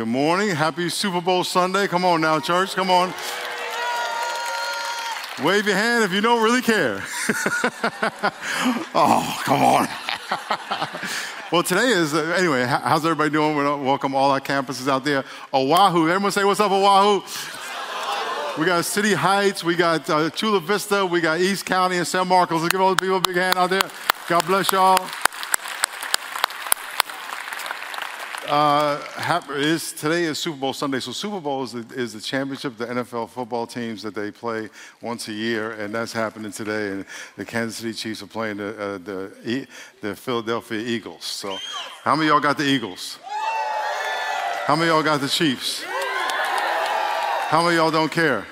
Good morning. Happy Super Bowl Sunday. Come on now, church. Come on. Wave your hand if you don't really care. oh, come on. well, today is, uh, anyway, how's everybody doing? We welcome all our campuses out there. Oahu. Everyone say, What's up, Oahu? We got City Heights, we got uh, Chula Vista, we got East County and San Marcos. Let's give all the people a big hand out there. God bless y'all. Uh, is, today is Super Bowl Sunday. So Super Bowl is the, is the championship, the NFL football teams that they play once a year, and that's happening today. And the Kansas City Chiefs are playing the, uh, the, the Philadelphia Eagles. So how many y'all got the Eagles? How many y'all got the Chiefs? How many y'all don't care?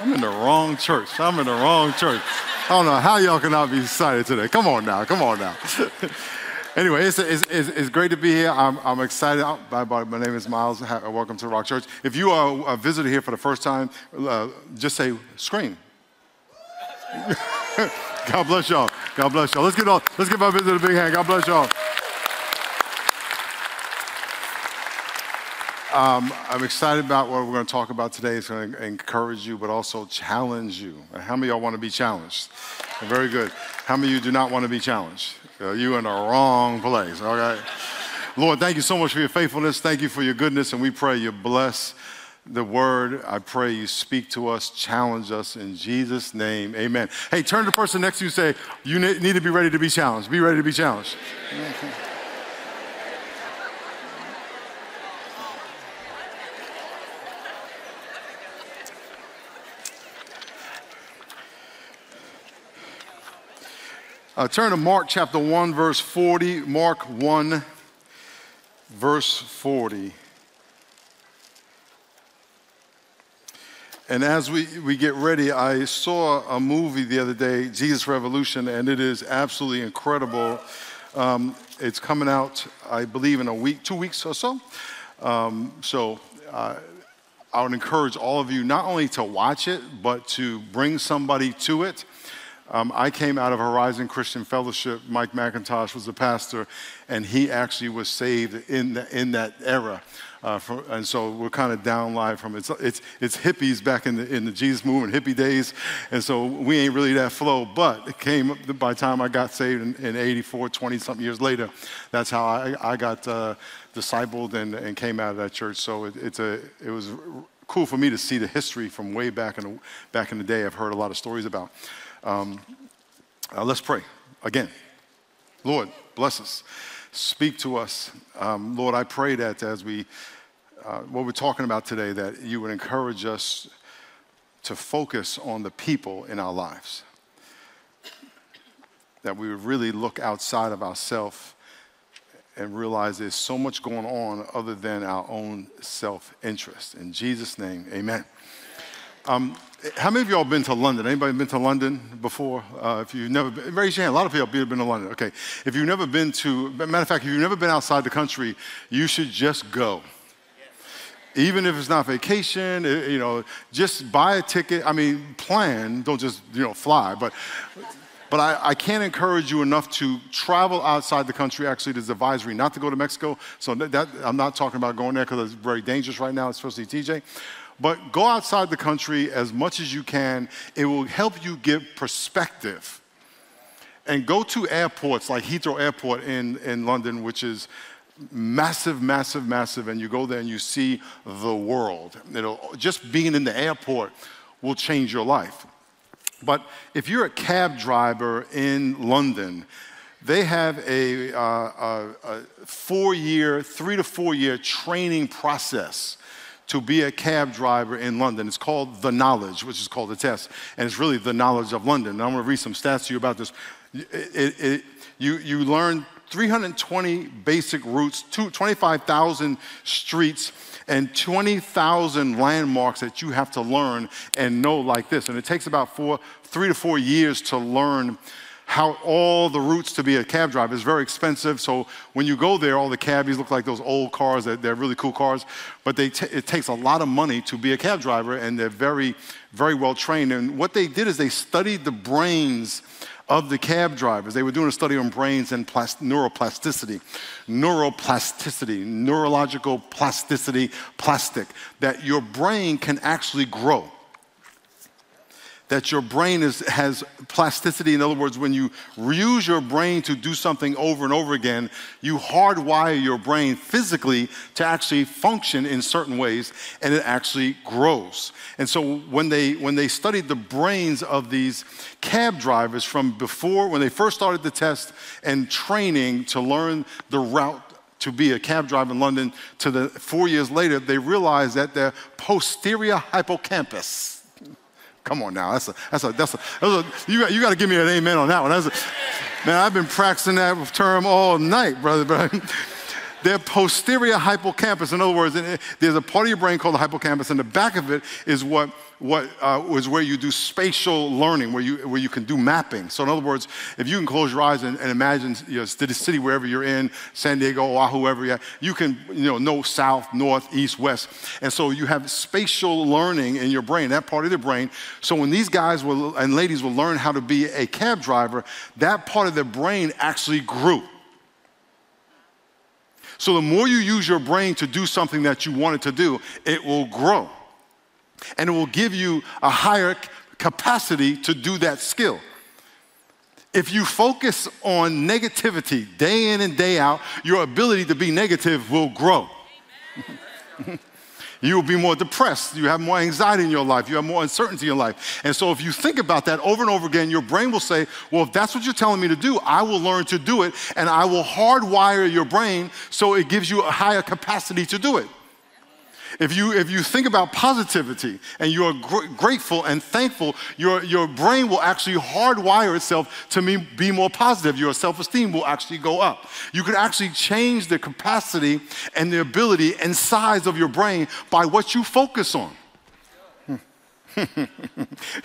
I'm in the wrong church. I'm in the wrong church. I don't know how y'all cannot be excited today. Come on now. Come on now. Anyway, it's, it's, it's, great to be here. I'm, I'm excited. My, my name is Miles. Welcome to Rock Church. If you are a visitor here for the first time, uh, just say, scream. God bless y'all. God bless y'all. Let's get all, let's give our visitor a big hand. God bless y'all. Um, I'm excited about what we're going to talk about today. It's going to encourage you, but also challenge you. How many of y'all want to be challenged? Very good. How many of you do not want to be challenged? Uh, you in the wrong place, all right? Lord, thank you so much for your faithfulness. Thank you for your goodness, and we pray you bless the word. I pray you speak to us, challenge us in Jesus' name. Amen. Hey, turn to the person next to you say, You need to be ready to be challenged. Be ready to be challenged. Uh, turn to Mark chapter 1, verse 40. Mark 1, verse 40. And as we, we get ready, I saw a movie the other day, Jesus Revolution, and it is absolutely incredible. Um, it's coming out, I believe, in a week, two weeks or so. Um, so uh, I would encourage all of you not only to watch it, but to bring somebody to it. Um, I came out of Horizon Christian Fellowship. Mike MacIntosh was the pastor, and he actually was saved in, the, in that era. Uh, and so we're kind of down live from it. It's, it's, it's, hippies back in the, in the Jesus movement, hippie days. And so we ain't really that flow. But it came by the time I got saved in, in 84, 20 something years later, that's how I, I got uh, discipled and, and came out of that church. So it, it's a, it was cool for me to see the history from way back in the, back in the day. I've heard a lot of stories about. Um, uh, let's pray again. Lord, bless us. Speak to us. Um, Lord, I pray that as we, uh, what we're talking about today, that you would encourage us to focus on the people in our lives. That we would really look outside of ourselves and realize there's so much going on other than our own self interest. In Jesus' name, amen. Um, how many of y'all been to London? Anybody been to London before? Uh, if you've never been, raise your hand. A lot of people have been to London. Okay. If you've never been to, matter of fact, if you've never been outside the country, you should just go. Even if it's not vacation, eh, you know, just buy a ticket. I mean, plan. Don't just you know fly. But but I, I, can't encourage you enough to travel outside the country. Actually, there's advisory not to go to Mexico. So that, I'm not talking about going there because it's very dangerous right now, especially TJ. But go outside the country as much as you can. It will help you get perspective. And go to airports like Heathrow Airport in, in London, which is massive, massive, massive, and you go there and you see the world. It'll, just being in the airport will change your life. But if you're a cab driver in London, they have a, uh, a, a four year, three to four year training process to be a cab driver in London. It's called The Knowledge, which is called the test, and it's really the knowledge of London. And I'm going to read some stats to you about this. It, it, it, you, you learn 320 basic routes, 25,000 streets, and 20,000 landmarks that you have to learn and know like this. And it takes about four, three to four years to learn how all the routes to be a cab driver is very expensive. So when you go there, all the cabbies look like those old cars. They're, they're really cool cars, but they t- it takes a lot of money to be a cab driver, and they're very, very well trained. And what they did is they studied the brains of the cab drivers. They were doing a study on brains and plast- neuroplasticity, neuroplasticity, neurological plasticity, plastic, that your brain can actually grow that your brain is, has plasticity. In other words, when you use your brain to do something over and over again, you hardwire your brain physically to actually function in certain ways, and it actually grows. And so when they, when they studied the brains of these cab drivers from before, when they first started the test and training to learn the route to be a cab driver in London to the four years later, they realized that their posterior hippocampus, Come on now. That's a, that's a, that's a, that's a you, got, you got to give me an amen on that one. That's a, man, I've been practicing that term all night, brother. brother. Their posterior hippocampus, in other words, there's a part of your brain called the hippocampus, and the back of it is what, what uh, is where you do spatial learning, where you, where you can do mapping. So, in other words, if you can close your eyes and, and imagine you know, the city wherever you're in, San Diego, Oahu, wherever you're at, you can you know, know south, north, east, west. And so you have spatial learning in your brain, that part of the brain. So when these guys will, and ladies will learn how to be a cab driver, that part of their brain actually grew. So the more you use your brain to do something that you wanted to do, it will grow. And it will give you a higher capacity to do that skill. If you focus on negativity day in and day out, your ability to be negative will grow. You will be more depressed. You have more anxiety in your life. You have more uncertainty in your life. And so, if you think about that over and over again, your brain will say, Well, if that's what you're telling me to do, I will learn to do it. And I will hardwire your brain so it gives you a higher capacity to do it. If you, if you think about positivity and you're gr- grateful and thankful, your, your brain will actually hardwire itself to me, be more positive. Your self esteem will actually go up. You can actually change the capacity and the ability and size of your brain by what you focus on. you,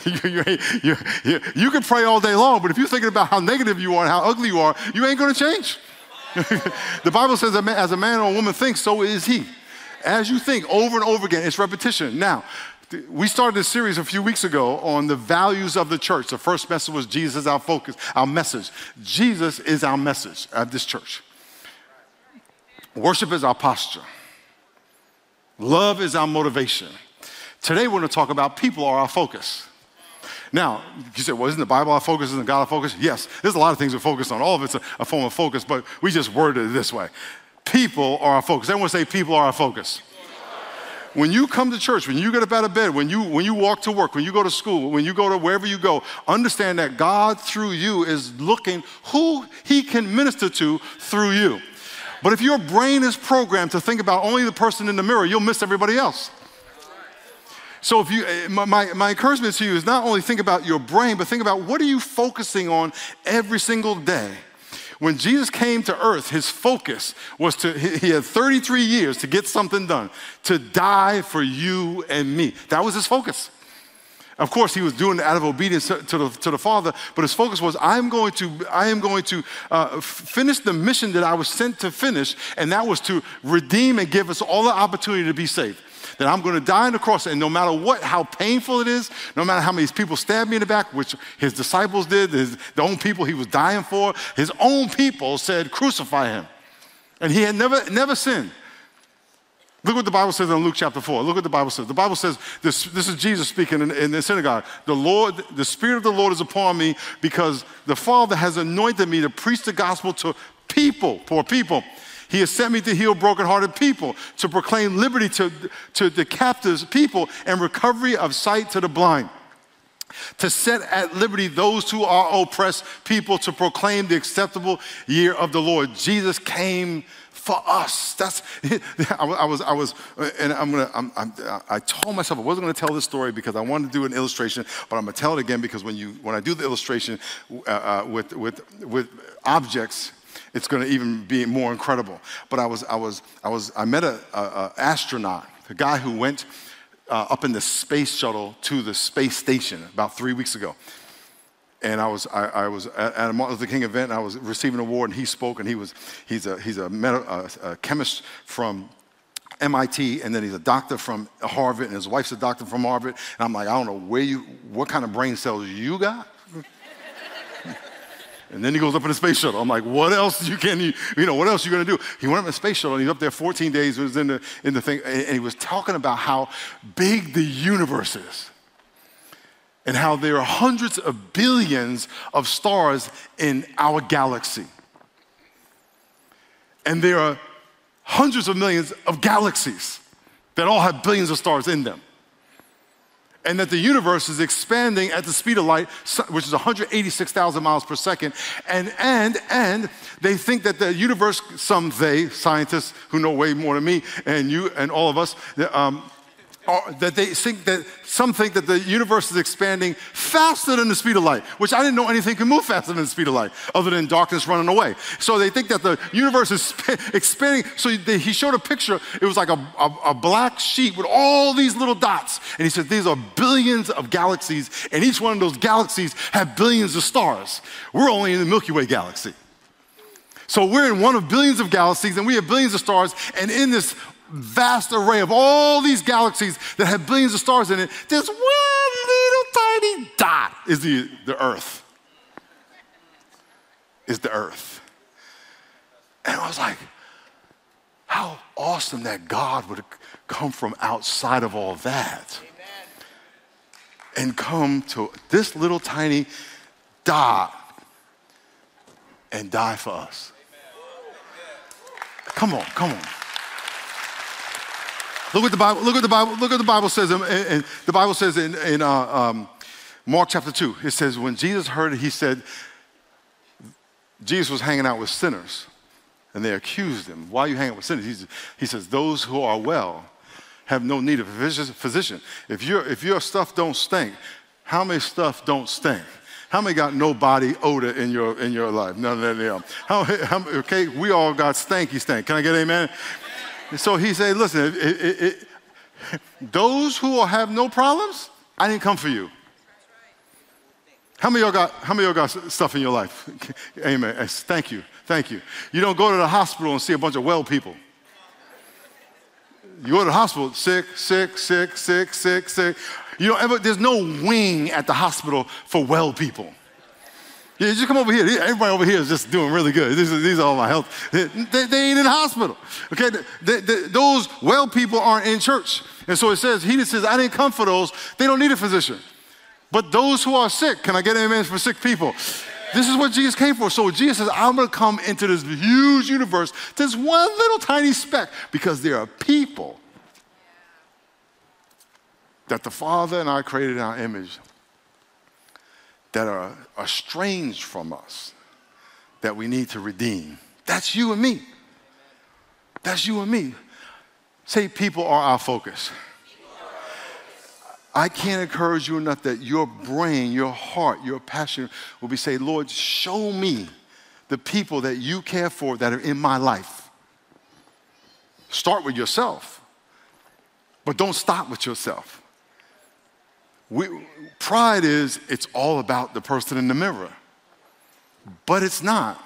you, you, you, can pray all day long, but if you're thinking about how negative you are and how ugly you are, you ain't gonna change. the Bible says, as a man or a woman thinks, so is he as you think over and over again, it's repetition. Now, we started this series a few weeks ago on the values of the church. The first message was Jesus is our focus, our message. Jesus is our message at this church. Worship is our posture. Love is our motivation. Today we're going to talk about people are our focus. Now, you say, well, isn't the Bible our focus? Isn't God our focus? Yes, there's a lot of things we focus on. All of it's a, a form of focus, but we just worded it this way. People are our focus. Everyone say, people are our focus. When you come to church, when you get up out of bed, when you, when you walk to work, when you go to school, when you go to wherever you go, understand that God through you is looking who he can minister to through you. But if your brain is programmed to think about only the person in the mirror, you'll miss everybody else. So if you, my, my encouragement to you is not only think about your brain, but think about what are you focusing on every single day when Jesus came to earth, his focus was to, he had 33 years to get something done, to die for you and me. That was his focus. Of course, he was doing it out of obedience to the, to the Father, but his focus was, I am going to, I am going to uh, finish the mission that I was sent to finish, and that was to redeem and give us all the opportunity to be saved that I'm going to die on the cross, and no matter what, how painful it is, no matter how many people stab me in the back, which his disciples did, his, the own people he was dying for, his own people said, crucify him. And he had never, never sinned. Look what the Bible says in Luke chapter 4. Look what the Bible says. The Bible says, this, this is Jesus speaking in, in the synagogue. The Lord, the Spirit of the Lord is upon me because the Father has anointed me to preach the gospel to people, poor people. He has sent me to heal brokenhearted people, to proclaim liberty to, to the captives people, and recovery of sight to the blind. To set at liberty those who are oppressed people, to proclaim the acceptable year of the Lord. Jesus came for us. That's I was I was and I'm gonna I'm, I'm, i told myself I wasn't gonna tell this story because I wanted to do an illustration, but I'm gonna tell it again because when you when I do the illustration uh, uh, with with with objects, it's going to even be more incredible. But I was, I was, I was, I met a, a, a astronaut, a guy who went uh, up in the space shuttle to the space station about three weeks ago. and I was, I, I, was at a Martin Luther King event, and I was receiving an award, and he spoke, and he was, he's a, he's a, a, a chemist from MIT, and then he's a doctor from Harvard, and his wife's a doctor from Harvard. And I'm like, I don't know where you, what kind of brain cells you got. And then he goes up in a space shuttle. I'm like, what else you can you, you know, what else you gonna do? He went up in a space shuttle, and he's up there 14 days. Was in the in the thing, and he was talking about how big the universe is and how there are hundreds of billions of stars in our galaxy. And there are hundreds of millions of galaxies that all have billions of stars in them. And that the universe is expanding at the speed of light, which is 186,000 miles per second. And, and, and they think that the universe, some they, scientists who know way more than me and you and all of us, um, that they think that some think that the universe is expanding faster than the speed of light, which I didn't know anything can move faster than the speed of light, other than darkness running away. So they think that the universe is expanding. So he showed a picture. It was like a, a, a black sheet with all these little dots, and he said these are billions of galaxies, and each one of those galaxies have billions of stars. We're only in the Milky Way galaxy. So we're in one of billions of galaxies, and we have billions of stars, and in this vast array of all these galaxies that have billions of stars in it, this one little tiny dot is the, the Earth. Is the Earth. And I was like, how awesome that God would come from outside of all that Amen. and come to this little tiny dot and die for us. Come on, come on. Look what the Bible, look what the Bible, look what the Bible says. And the Bible says in, in uh, um, Mark chapter 2, it says, when Jesus heard it, he said, Jesus was hanging out with sinners. And they accused him. Why are you hanging out with sinners? He says, those who are well have no need of a physician. If, your if your stuff don't stink, how many stuff don't stink? How many got no body odor in your, in your life? None of them. How, how, okay, we all got stanky stank. Can I get amen? So he said, listen, it, it, it, those who will have no problems, I didn't come for you. How many of y'all got, how many of y'all got stuff in your life? Amen. Thank you. Thank you. You don't go to the hospital and see a bunch of well people. You go to the hospital, sick, sick, sick, sick, sick, sick. You don't ever, there's no wing at the hospital for well people. Yeah, just come over here. Everybody over here is just doing really good. These are, all my health. They, they ain't in the hospital. Okay, those well people aren't in church. And so it says, he says, I didn't come for those. They don't need a physician. But those who are sick, can I get an amen for sick people? This is what Jesus came for. So Jesus says, I'm going to come into this huge universe, this one little tiny speck, because there are people that the Father and I created in our image that are estranged from us that we need to redeem. That's you and me. That's you and me. Say, people are our focus. I can't encourage you enough that your brain, your heart, your passion will be say, Lord, show me the people that you care for that are in my life. Start with yourself, but don't stop with yourself. We, pride is it's all about the person in the mirror, but it's not.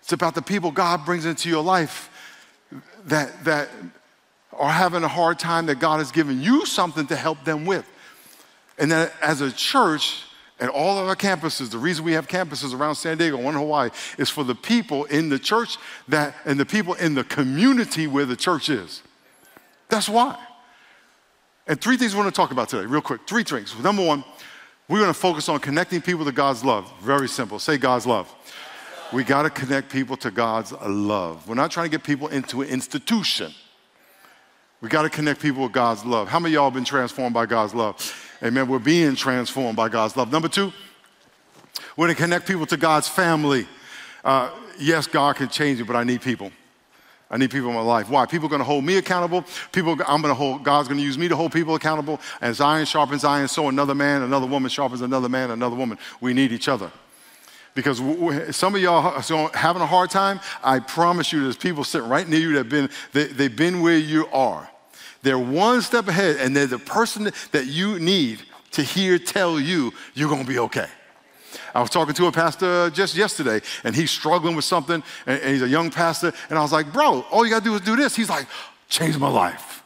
It's about the people God brings into your life that, that are having a hard time that God has given you something to help them with. And that as a church, and all of our campuses, the reason we have campuses around San Diego, one in Hawaii, is for the people in the church that, and the people in the community where the church is. That's why. And three things we're to talk about today, real quick. Three things. Number one, we're to focus on connecting people to God's love. Very simple. Say God's love. We got to connect people to God's love. We're not trying to get people into an institution. We got to connect people with God's love. How many y'all been transformed by God's love? Amen. We're being transformed by God's love. Number two, we're to connect people to God's family. Uh, yes, God can change you, but I need people. I need people in my life. Why? People are going to hold me accountable. People, I'm going to hold, God's going to use me to hold people accountable. As iron sharpens iron, so another man, another woman sharpens another man, another woman. We need each other. Because some of y'all are having a hard time. I promise you, there's people sitting right near you that have been, they, they've been where you are. They're one step ahead, and they're the person that you need to hear tell you you're going to be okay. I was talking to a pastor just yesterday, and he's struggling with something, and, and he's a young pastor. And I was like, bro, all you gotta do is do this. He's like, change my life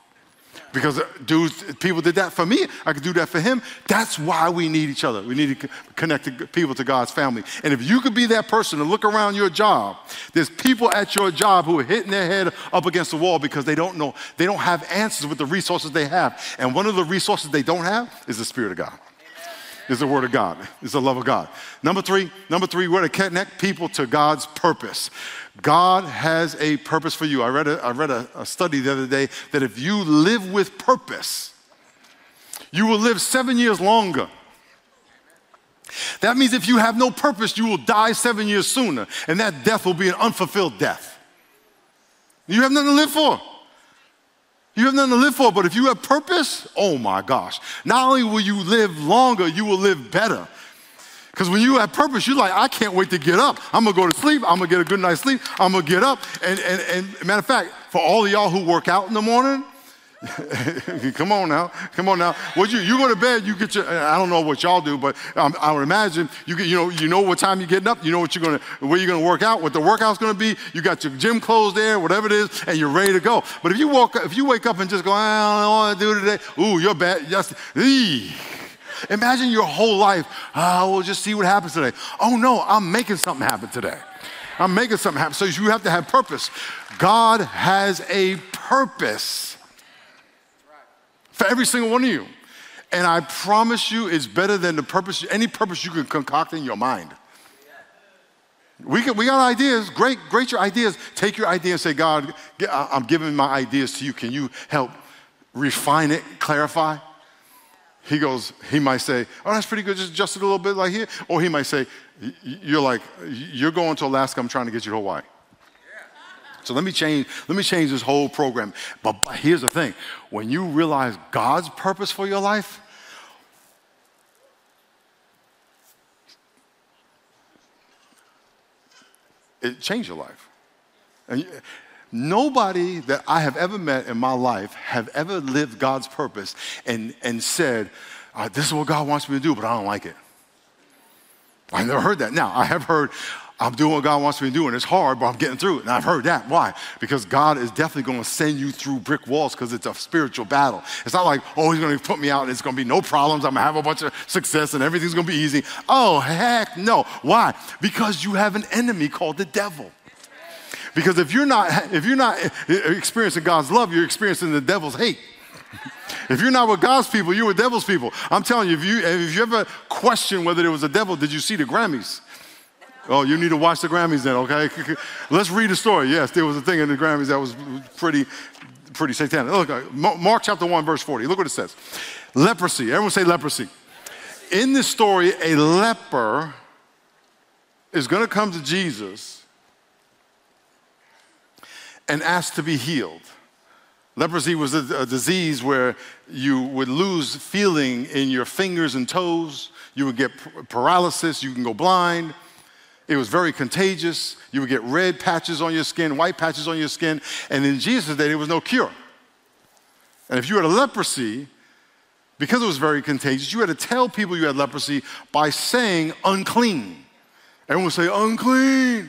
because uh, dudes, people did that for me. I could do that for him. That's why we need each other. We need to connect people to God's family. And if you could be that person and look around your job, there's people at your job who are hitting their head up against the wall because they don't know, they don't have answers with the resources they have. And one of the resources they don't have is the Spirit of God is the word of God. Is the love of God. Number three, number three, we're to connect people to God's purpose. God has a purpose for you. I read, a, I read a, a study the other day that if you live with purpose, you will live seven years longer. That means if you have no purpose, you will die seven years sooner, and that death will be an unfulfilled death. You have nothing to live for. You have nothing to live for, but if you have purpose, oh my gosh, not only will you live longer, you will live better. Because when you have purpose, you're like, I can't wait to get up. I'm gonna go to sleep. I'm gonna get a good night's sleep. I'm gonna get up. And, and, and matter of fact, for all of y'all who work out in the morning, come on now, come on now. What you you go to bed, you get your. I don't know what y'all do, but um, I would imagine you get you know you know what time you're getting up. You know what you're gonna where you're gonna work out, what the workout's gonna be. You got your gym clothes there, whatever it is, and you're ready to go. But if you walk, if you wake up and just go, I don't want to do today. Ooh, you're bad. Just, imagine your whole life. Oh, we'll just see what happens today. Oh no, I'm making something happen today. I'm making something happen. So you have to have purpose. God has a purpose for every single one of you. And I promise you, it's better than the purpose, any purpose you can concoct in your mind. We, can, we got ideas, great, great your ideas. Take your idea and say, God, I'm giving my ideas to you. Can you help refine it, clarify? He goes, he might say, oh, that's pretty good, just adjust it a little bit like here. Or he might say, you're like, you're going to Alaska, I'm trying to get you to Hawaii. So let me change, let me change this whole program. But, here's the thing when you realize God's purpose for your life, it changed your life. And nobody that I have ever met in my life have ever lived God's purpose and, and said, uh, this is what God wants me to do, but I don't like it. I never heard that. Now, I have heard, I'm doing what God wants me to do, and it's hard, but I'm getting through it. And I've heard that. Why? Because God is definitely going to send you through brick walls because it's a spiritual battle. It's not like, oh, He's going to put me out and it's going to be no problems. I'm going to have a bunch of success and everything's going to be easy. Oh, heck no. Why? Because you have an enemy called the devil. Because if you're not, if you're not experiencing God's love, you're experiencing the devil's hate. If you're not with God's people, you're with devil's people. I'm telling you, if you, if you ever question whether there was a devil, did you see the Grammys? Oh, you need to watch the Grammys then, okay? Let's read the story. Yes, there was a thing in the Grammys that was pretty, pretty satanic. Look, uh, Mark chapter 1, verse 40. Look what it says. Leprosy. Everyone say leprosy. In this story, a leper is going to come to Jesus and ask to be healed. Leprosy was a, a, disease where you would lose feeling in your fingers and toes. You would get paralysis. You can go blind. It was very contagious. You would get red patches on your skin, white patches on your skin. And in Jesus' day, there was no cure. And if you had a leprosy, because it was very contagious, you had to tell people you had leprosy by saying unclean. Everyone would say, unclean.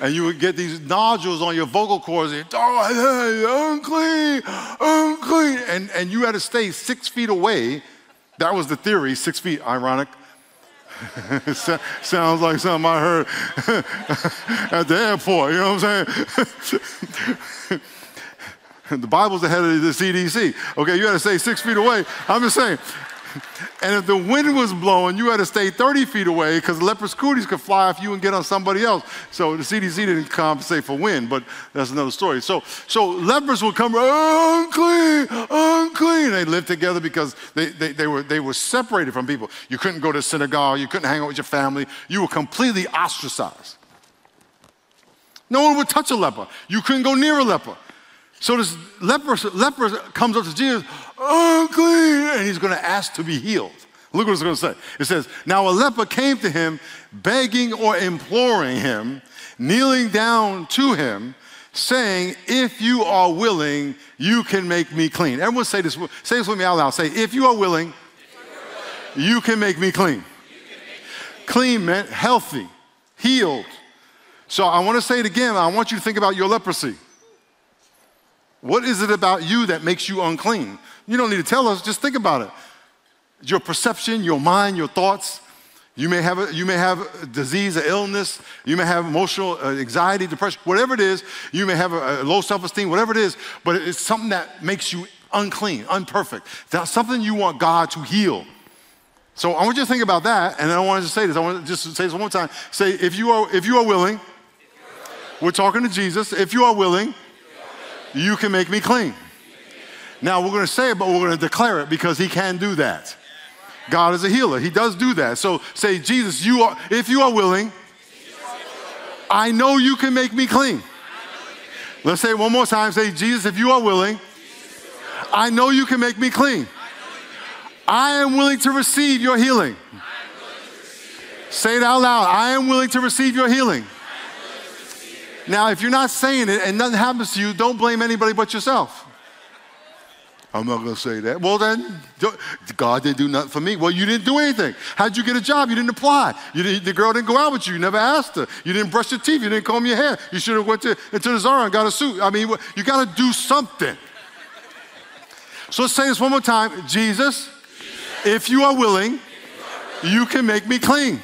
And you would get these nodules on your vocal cords, and oh, unclean, unclean. And, and you had to stay six feet away. That was the theory, six feet, ironic. Sounds like something I heard at the airport, you know what I'm saying? the Bible's ahead of the CDC. Okay, you gotta stay six feet away. I'm just saying. And if the wind was blowing, you had to stay 30 feet away because leopard cooties could fly off you and get on somebody else. So the CDC didn't compensate for wind, but that's another story. So, so lepers would come, unclean, unclean. They lived together because they, they, they, were, they were separated from people. You couldn't go to synagogue, you couldn't hang out with your family, you were completely ostracized. No one would touch a leper. You couldn't go near a leper. So this leper, leper comes up to Jesus, unclean, and he's going to ask to be healed. Look what it's going to say. It says, Now a leper came to him, begging or imploring him, kneeling down to him, saying, If you are willing, you can make me clean. Everyone say this, say this with me out loud. Say, If you are willing, you, are willing you can make me clean. Clean meant healthy, healed. So I want to say it again. I want you to think about your leprosy. What is it about you that makes you unclean? You don't need to tell us, just think about it. Your perception, your mind, your thoughts. You may have a, you may have a disease, an illness. You may have emotional uh, anxiety, depression, whatever it is. You may have a, low self esteem, whatever it is, but it's something that makes you unclean, unperfect. That's something you want God to heal. So I want you to think about that, and I want to say this. I want to just say this one more time. Say, if you are, if you are willing, we're talking to Jesus. If you are willing, you can make me clean. Now we're going to say it, but we're going to declare it because he can do that. God is a healer. He does do that. So say, Jesus, you are, if you are willing, I know you can make me clean. Let's say it one more time. Say, Jesus, if you are willing, I know you can make me clean. I am willing to receive your healing. Say it out loud. I am willing to receive your healing. Now, if you're not saying it and nothing happens to you, don't blame anybody but yourself. I'm not going to say that. Well, then, God didn't do nothing for me. Well, you didn't do anything. How'd you get a job? You didn't apply. You didn't, the girl didn't go out with you. You never asked her. You didn't brush your teeth. You didn't comb your hair. You should have went to, into the Zara and got a suit. I mean, you got to do something. So let's say this one more time. Jesus, if you are willing, you can make me clean.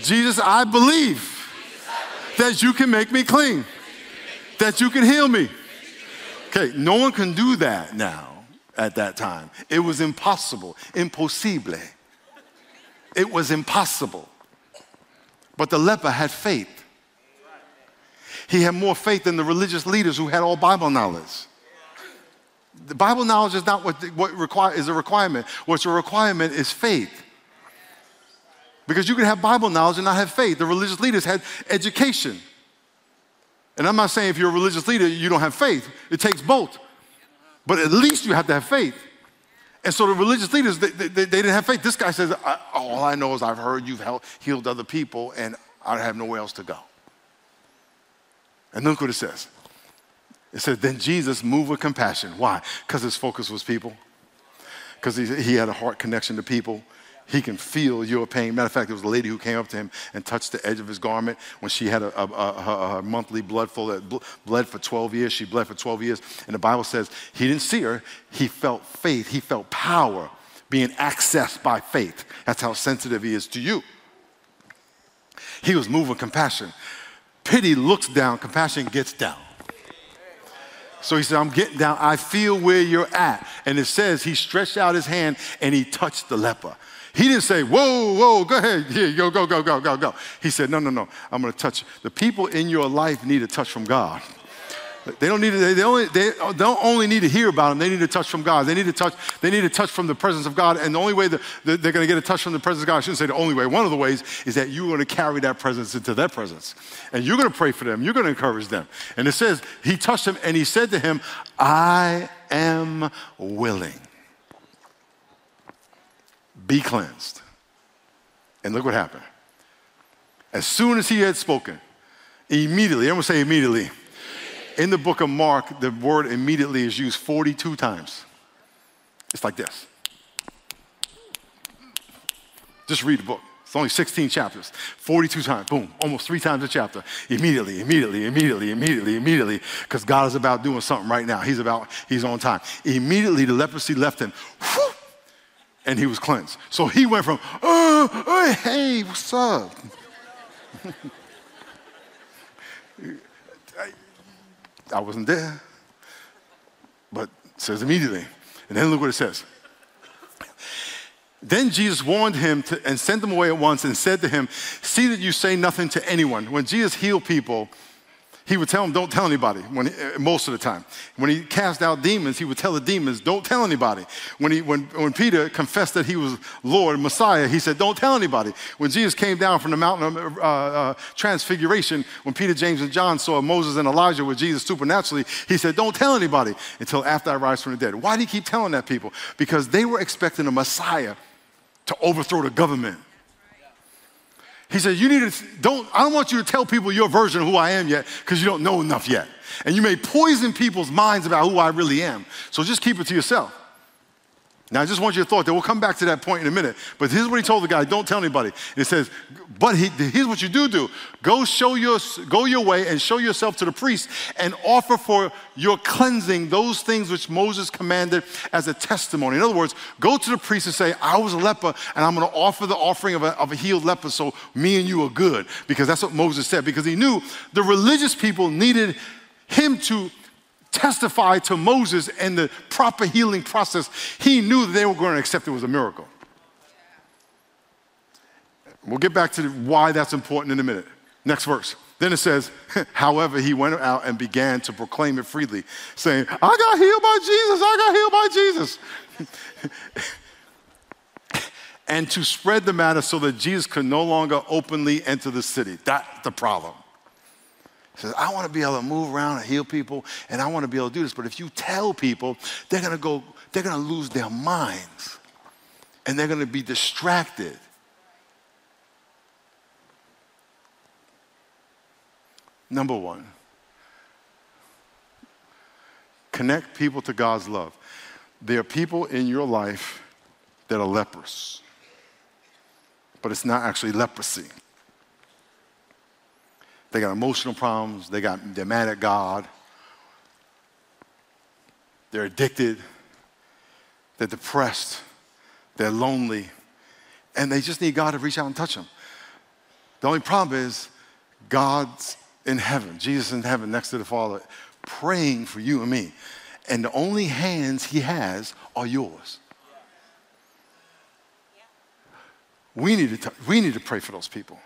Jesus, I believe that you can make me clean, that you can heal me. Okay, no one can do that now at that time. It was impossible, impossible. It was impossible. But the leper had faith. He had more faith than the religious leaders who had all Bible knowledge. The Bible knowledge is not what, what require, is a requirement. What's a requirement is faith. Because you can have Bible knowledge and not have faith. The religious leaders had education. And I'm not saying if you're a religious leader, you don't have faith. It takes both. But at least you have to have faith. And so the religious leaders, they, they, they didn't have faith. This guy says, All I know is I've heard you've healed other people, and I have nowhere else to go. And look what it says. It says, Then Jesus moved with compassion. Why? Because his focus was people. Because he, he had a heart connection to people. He can feel your pain. Matter of fact, there was a lady who came up to him and touched the edge of his garment when she had a, a, a, monthly blood flow that bled for 12 years. She bled for 12 years. And the Bible says he didn't see her, he felt faith, he felt power being accessed by faith. That's how sensitive he is to you. He was with compassion. Pity looks down, compassion gets down. So he said, I'm getting down. I feel where you're at. And it says he stretched out his hand and he touched the leper. He didn't say, whoa, whoa, go ahead, here, go, go, go, go, go, go. He said, no, no, no, I'm gonna touch. The people in your life need a touch from God. They don't need to, they, only, they don't only need to hear about him, they need a touch from God. They need to touch, they need a touch from the presence of God. And the only way that they're going to get a touch from the presence of God, I shouldn't say the only way, one of the ways is that you're going to carry that presence into their presence. And you're going to pray for them, you're going to encourage them. And it says, He touched him and he said to him, I am willing. Be cleansed. And look what happened. As soon as he had spoken, immediately, everyone say immediately. In the book of Mark, the word immediately is used 42 times. It's like this. Just read the book. It's only 16 chapters, 42 times, boom, almost three times a chapter. Immediately, immediately, immediately, immediately, immediately, because God is about doing something right now. He's about, he's on time. Immediately, the leprosy left him. Whew, and he was cleansed. So he went from, oh, oh hey, what's up? I wasn't there, but says immediately. And then look what it says. Then Jesus warned him to, and sent him away at once and said to him, See that you say nothing to anyone. When Jesus healed people, he would tell them, don't tell anybody, when he, uh, most of the time. When he cast out demons, he would tell the demons, don't tell anybody. When, he, when, when Peter confessed that he was Lord, Messiah, he said, don't tell anybody. When Jesus came down from the mountain of uh, uh, transfiguration, when Peter, James, and John saw Moses and Elijah with Jesus supernaturally, he said, don't tell anybody until after I rise from the dead. Why do he keep telling that people? Because they were expecting a Messiah to overthrow the government he said, You need to, don't, I don't want you to tell people your version of who I am yet because you don't know enough yet. And you may poison people's minds about who I really am. So just keep it to yourself. Now, I just want you to thought that we'll come back to that point in a minute. But here's what he told the guy: Don't tell anybody. It says, "But he, here's what you do do: Go show your go your way and show yourself to the priest, and offer for your cleansing those things which Moses commanded as a testimony." In other words, go to the priest and say, "I was a leper, and I'm going to offer the offering of a, of a healed leper, so me and you are good," because that's what Moses said. Because he knew the religious people needed him to testified to Moses and the proper healing process, he knew they were going to accept it was a miracle. We'll get back to why that's important in a minute. Next verse. Then it says, however, he went out and began to proclaim it freely, saying, I got healed by Jesus, I got healed by Jesus. and to spread the matter so that Jesus could no longer openly enter the city. That's the problem says, I want to be able to move around and heal people, and I want to be able to do this. But if you tell people, they're going to go, they're going to lose their minds, and they're going to be distracted. Number one, connect people to God's love. There are people in your life that are lepers, but it's not actually leprosy. They got emotional problems. They got, they're mad at God. They're addicted. They're depressed. They're lonely. And they just need God to reach out and touch them. The only problem is God's in heaven, Jesus is in heaven next to the Father, praying for you and me. And the only hands he has are yours. We need to, we need to pray for those people.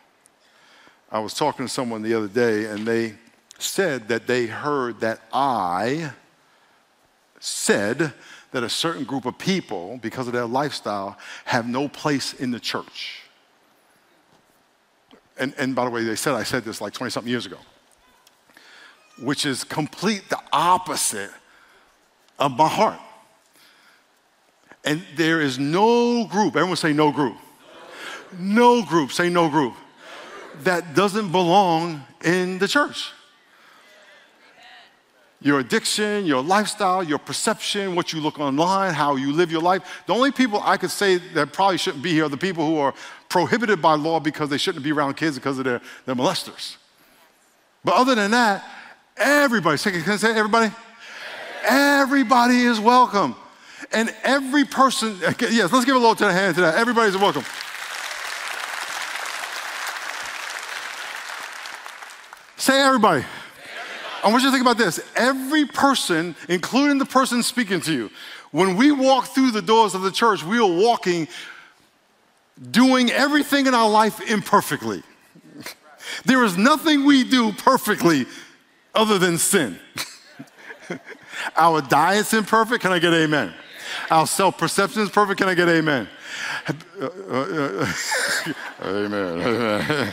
I was talking to someone the other day, and they said that they heard that I said that a certain group of people, because of their lifestyle, have no place in the church. And, and by the way, they said I said this like 20 something years ago, which is complete the opposite of my heart. And there is no group, everyone say no group. No group, say no group that doesn't belong in the church. Your addiction, your lifestyle, your perception, what you look online, how you live your life. The only people I could say that probably shouldn't be here are the people who are prohibited by law because they shouldn't be around kids because of their, their molesters. But other than that, everybody, can I say everybody? Everybody is welcome. And every person, yes, let's give a little hand to that. Everybody's welcome. Say everybody. I want you to think about this. Every person, including the person speaking to you, when we walk through the doors of the church, we are walking doing everything in our life imperfectly. there is nothing we do perfectly other than sin. our diet's imperfect. Can I get amen? Our self perception is perfect. Can I get amen? Amen.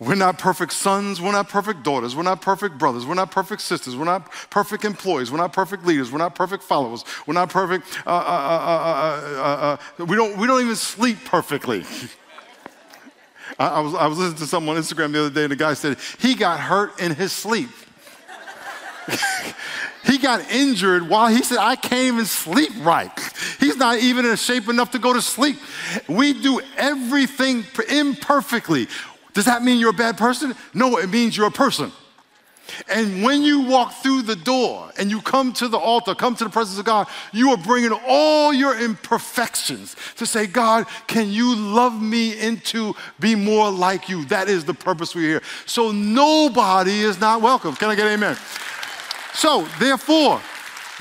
We're not perfect sons. We're not perfect daughters. We're not perfect brothers. We're not perfect sisters. We're not perfect employees. We're not perfect leaders. We're not perfect followers. We're not perfect. Uh, uh, uh, we, don't, we don't even sleep perfectly. I, I, was, I was listening to someone on Instagram the other day, and the guy said he got hurt in his sleep. he got injured while he said, I can't even sleep right. He's not even in shape enough to go to sleep. We do everything imperfectly. Does that mean you're a bad person? No, it means you're a person. And when you walk through the door and you come to the altar, come to the presence of God, you are bringing all your imperfections to say, God, can you love me into be more like you? That is the purpose we're here. So nobody is not welcome. Can I get amen? So, therefore,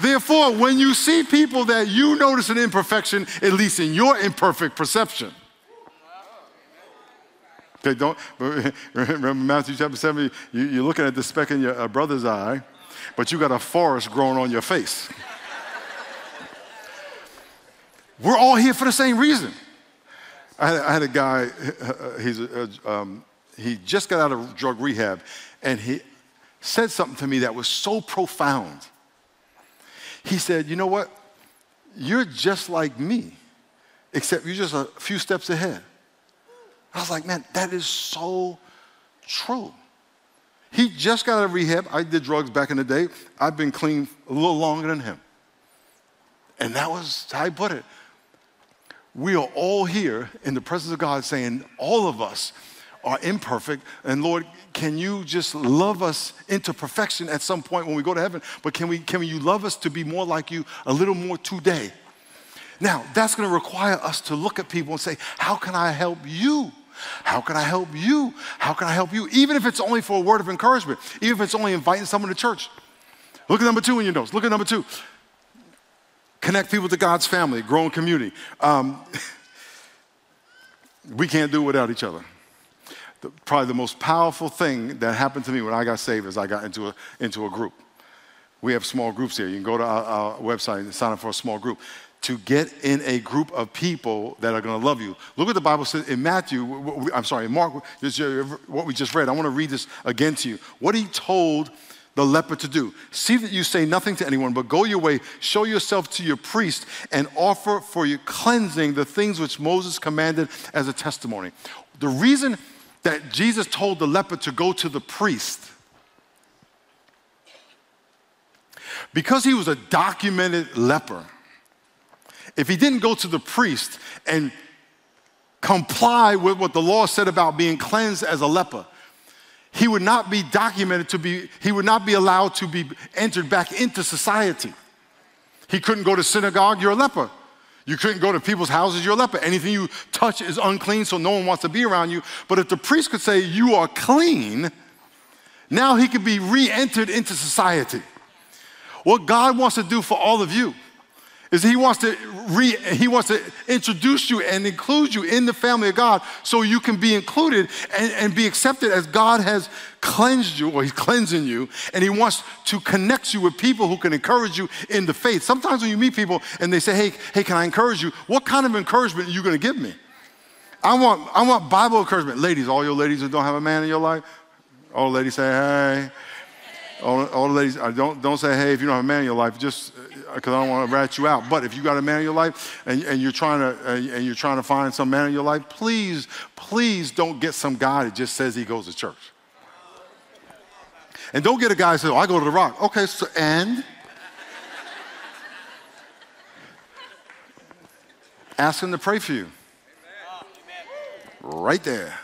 therefore, when you see people that you notice an imperfection, at least in your imperfect perception, Okay, don't remember Matthew chapter 7, you, are looking at the speck in your brother's eye, but you got a forest growing on your face. We're all here for the same reason. I had, I had a guy, he's um, he just got out of drug rehab, and he said something to me that was so profound. He said, You know what? You're just like me, except you're just a few steps ahead. I was like, man, that is so true. He just got out of rehab. I did drugs back in the day. I've been clean a little longer than him. And that was how I put it. We are all here in the presence of God saying, all of us are imperfect. And Lord, can you just love us into perfection at some point when we go to heaven? But can, we, can you love us to be more like you a little more today? Now, that's going to require us to look at people and say, How can I help you? How can I help you? How can I help you? Even if it's only for a word of encouragement, even if it's only inviting someone to church. Look at number two in your notes. Look at number two. Connect people to God's family, growing community. Um, we can't do without each other. The, probably the most powerful thing that happened to me when I got saved is I got into a, into a group. We have small groups here. You can go to our, our website and sign up for a small group to get in a group of people that are going to love you. Look what the Bible says in Matthew, I'm sorry, Mark, uh, uh, what we just read. I want to read this again to you. What he told the leper to do. See that you say nothing to anyone, but go your way, show yourself to your priest, and offer for your cleansing the things which Moses commanded as a testimony. The reason that Jesus told the leper to go to the priest, because he was a documented leper, if he didn't go to the priest and comply with what the law said about being cleansed as a leper, he would not be documented to be, he would not be allowed to be entered back into society. He couldn't go to synagogue, you're a leper. You couldn't go to people's houses, you're a leper. Anything you touch is unclean, so no one wants to be around you. But if the priest could say, You are clean, now he could be re entered into society. What God wants to do for all of you is he wants to re, he wants to introduce you and include you in the family of God so you can be included and, and be accepted as God has cleansed you or he's cleansing you and he wants to connect you with people who can encourage you in the faith. Sometimes when you meet people and they say, "Hey, hey, can I encourage you?" What kind of encouragement are you going to give me? I want I want Bible encouragement. Ladies, all your ladies who don't have a man in your life, all the ladies say, "Hey." All, all the ladies, don't, don't say, hey, if you don't have a man in your life, just because I don't want to rat you out. But if you got a man in your life and, and you're trying to and you're trying to find some man in your life, please, please don't get some guy that just says he goes to church. And don't get a guy that says, oh, I go to the rock. Okay, so and ask him to pray for you. Right there.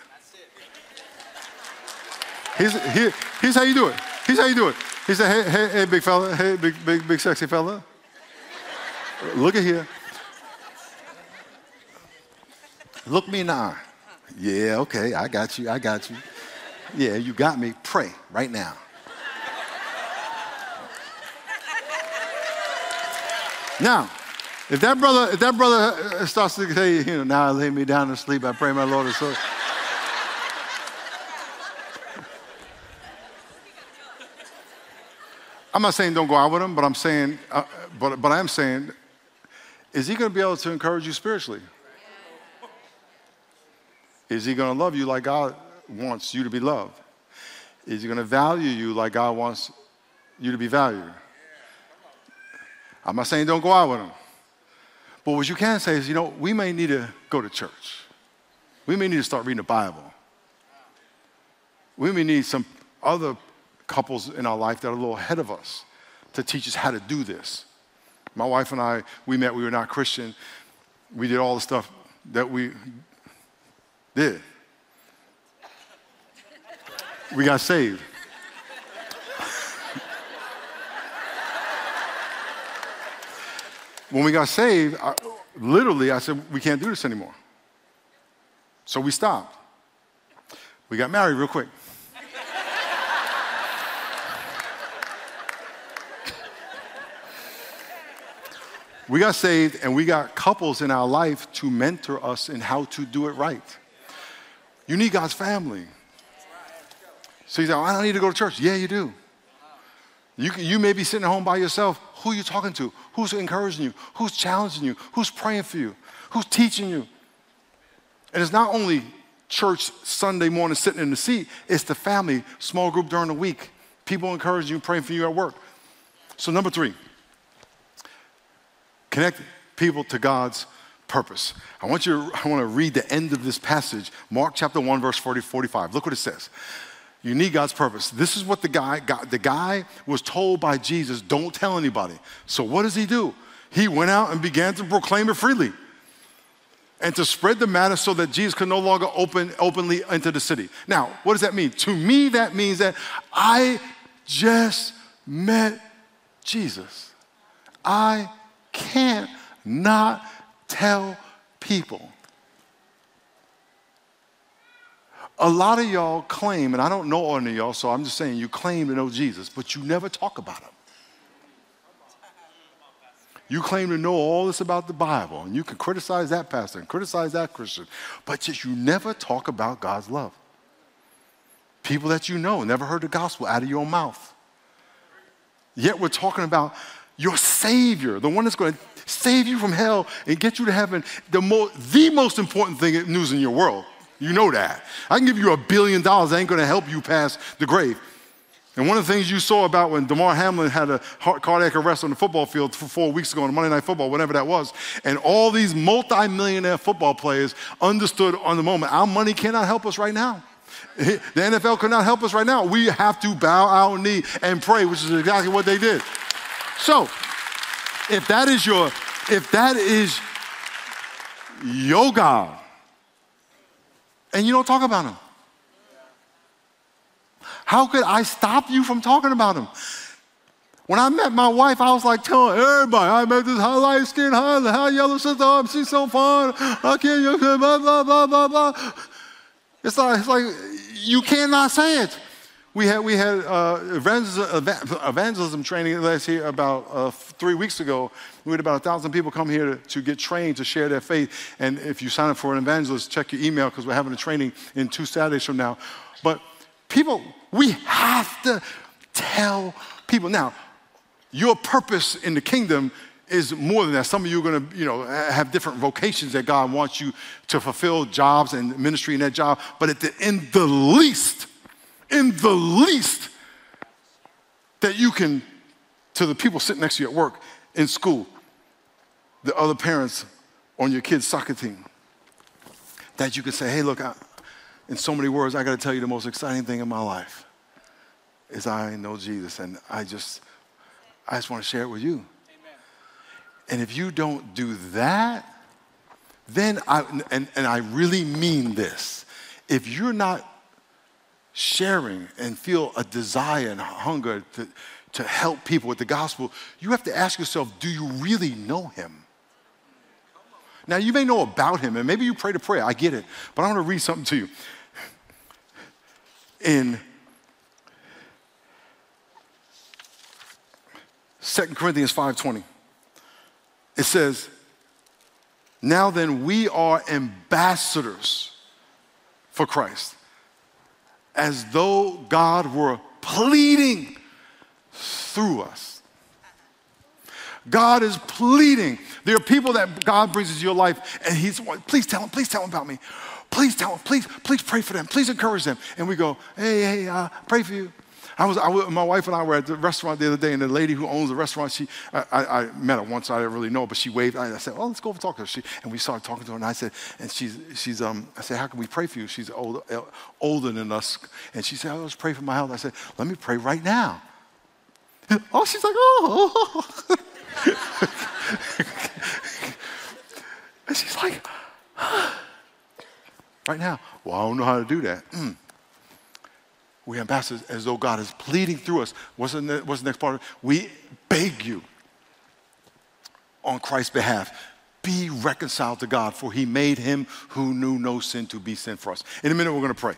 Here's, here, here's how you do it. Here's how you do it. He said, hey, hey, hey, big fella, hey, big, big, big sexy fella. Look at here. Look me now. Yeah, okay, I got you, I got you. Yeah, you got me. Pray right now. Now, if that brother, if that brother starts to say, you know, now I lay me down to sleep, I pray my Lord is so. I'm not saying don't go out with him, but I'm saying, uh, but, but I am saying, is he going to be able to encourage you spiritually? Is he going to love you like God wants you to be loved? Is he going to value you like God wants you to be valued? I'm not saying don't go out with him. But what you can say is, you know, we may need to go to church. We may need to start reading the Bible. We may need some other couples in our life that are a little ahead of us to teach us how to do this. My wife and I, we met, we were not Christian. We did all the stuff that we did. We got saved. when we got saved, I, literally, I said, we can't do this anymore. So we stopped. We got married real quick. We got saved and we got couples in our life to mentor us in how to do it right. You need God's family. So you say, I don't need to go to church. Yeah, you do. You, you may be sitting at home by yourself. Who are you talking to? Who's encouraging you? Who's challenging you? Who's praying for you? Who's teaching you? And it's not only church Sunday morning sitting in the seat, it's the family, small group during the week, people encouraging you, praying for you at work. So, number three, Connect people to God's purpose. I want you to, I want to read the end of this passage, Mark chapter 1, verse 40, 45. Look what it says. You need God's purpose. This is what the guy got. The guy was told by Jesus, don't tell anybody. So what does he do? he went out and began to proclaim it freely and to spread the matter so that Jesus could no longer open openly enter the city. Now, what does that mean? To me, that means that I just met Jesus. I can't not tell people. A lot of y'all claim, and I don't know any of y'all, so I'm just saying you claim to know Jesus, but you never talk about him. You claim to know all this about the Bible, and you can criticize that pastor and criticize that Christian, but just you never talk about God's love. People that you know never heard the gospel out of your mouth. Yet we're talking about your Savior, the one that's going to save you from hell and get you to heaven, the, mo- the most important thing news in your world. You know that. I can give you a billion dollars, that ain't going to help you past the grave. And one of the things you saw about when Damar Hamlin had a heart, cardiac arrest on the football field four weeks ago on Monday Night Football, whatever that was, and all these multi-millionaire football players understood on the moment, our money cannot help us right now. The NFL cannot help us right now. We have to bow our knee and pray, which is exactly what they did. So, if that is your, if that is your God, and you don't talk about him, how could I stop you from talking about him? When I met my wife, I was like telling everybody, I met this high light skin, high, high yellow sister, oh, she's so fun. I can't, blah, blah, blah, blah, blah. It's like, it's like you cannot say it. We had, we had uh, evangelism, training last year about uh, three weeks ago. We had about a thousand people come here to, to, get trained to share their faith. And if you sign up for an evangelist, check your email because we're having a training in two Saturdays from now. But people, we have to tell people. Now, your purpose in the kingdom is more than that. Some of you are going to, you know, have different vocations that God wants you to fulfill jobs and ministry in that job. But at the, in the least, in the least that you can, to the people sitting next to you at work, in school, the other parents on your kid's soccer team, that you can say, hey, look, I, in so many words, I got to tell you the most exciting thing in my life is I know Jesus, and I just, I just want to share it with you. Amen. And if you don't do that, then I, and, and I really mean this, if you're not sharing and feel a desire and hunger to, to help people with the gospel, you have to ask yourself do you really know him? Now, you may know about him, and maybe you pray to prayer. I get it. But I want to read something to you. In 2 Corinthians 5:20. It says, "Now then we are ambassadors for Christ, as though God were pleading through us. God is pleading. There are people that God brings into your life, and He's, please tell them, please tell them about me. Please tell them, please, please pray for them, please encourage them. And we go, hey, hey, uh, pray for you. I was, I, my wife and I were at the restaurant the other day, and the lady who owns the restaurant, she, I, I, I met her once, I didn't really know, but she waved. I, I said, "Oh, let's go over and talk to her." She, and we started talking to her, and I said, "And she's, she's, um, I said, how can we pray for you?" She's older, older than us, and she said, "Oh, let's pray for my health." I said, "Let me pray right now." Oh, she's like, "Oh," and she's like, "Right now." Well, I don't know how to do that. Mm we ambassadors as though God is pleading through us. What's the, what's the next part? We beg you on Christ's behalf. Be reconciled to God, for he made him who knew no sin to be sin for us. In a minute, we're going to pray.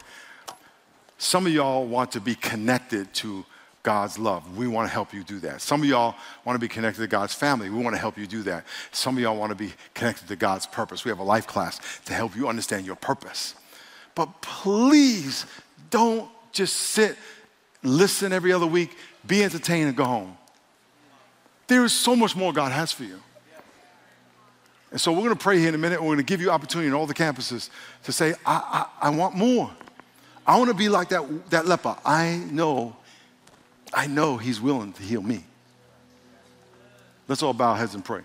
Some of y'all want to be connected to God's love. We want to help you do that. Some of y'all want to be connected to God's family. We want to help you do that. Some of y'all want to be connected to God's purpose. We have a life class to help you understand your purpose. But please don't just sit, listen every other week, be entertained, and go home. There is so much more God has for you. And so we're going to pray here in a minute. We're going to give you opportunity in all the campuses to say, I, I, I want more. I want to be like that, that leper. I know, I know he's willing to heal me. Let's all bow heads and pray.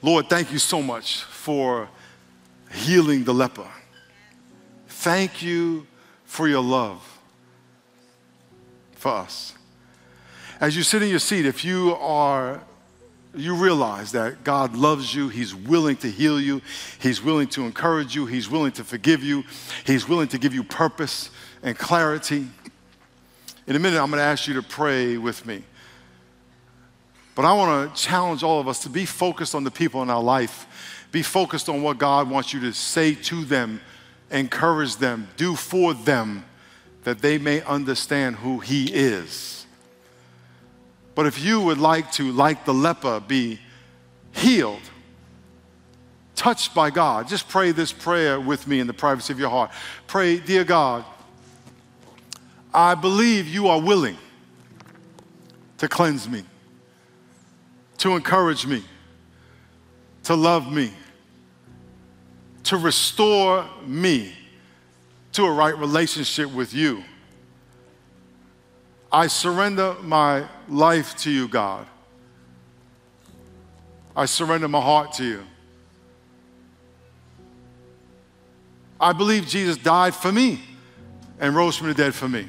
Lord, thank you so much for healing the leper. Thank you for your love for us. As you sit in your seat, if you are you realize that God loves you. He's willing to heal you. He's willing to encourage you. He's willing to forgive you. He's willing to give you purpose and clarity. In a minute, I'm going to ask you to pray with me. But I want to challenge all of us to be focused on the people in our life. Be focused on what God wants you to say to them, encourage them, do for them, that they may understand who He is. But if you would like to, like the leper, be healed, touched by God, just pray this prayer with me in the privacy of your heart. Pray, Dear God, I believe you are willing to cleanse me, to encourage me, to love me, to restore me to a right relationship with you. I surrender my life to you, God. I surrender my heart to you. I believe Jesus died for me and rose from the dead for me.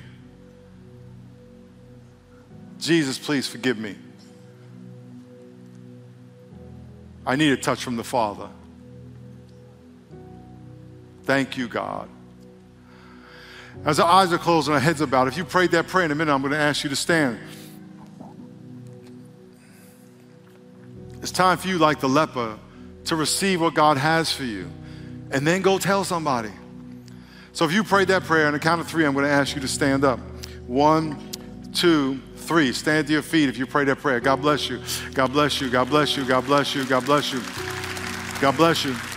Jesus, please forgive me. I need a touch from the Father. Thank you, God. As our eyes are closed and our heads are bowed, if you prayed that prayer in a minute, I'm going to ask you to stand. It's time for you, like the leper, to receive what God has for you and then go tell somebody. So if you prayed that prayer, on the count of three, I'm going to ask you to stand up. One, two, three. Stand to your feet if you prayed that prayer. God bless you. God bless you. God bless you. God bless you. God bless you. God bless you. God bless you.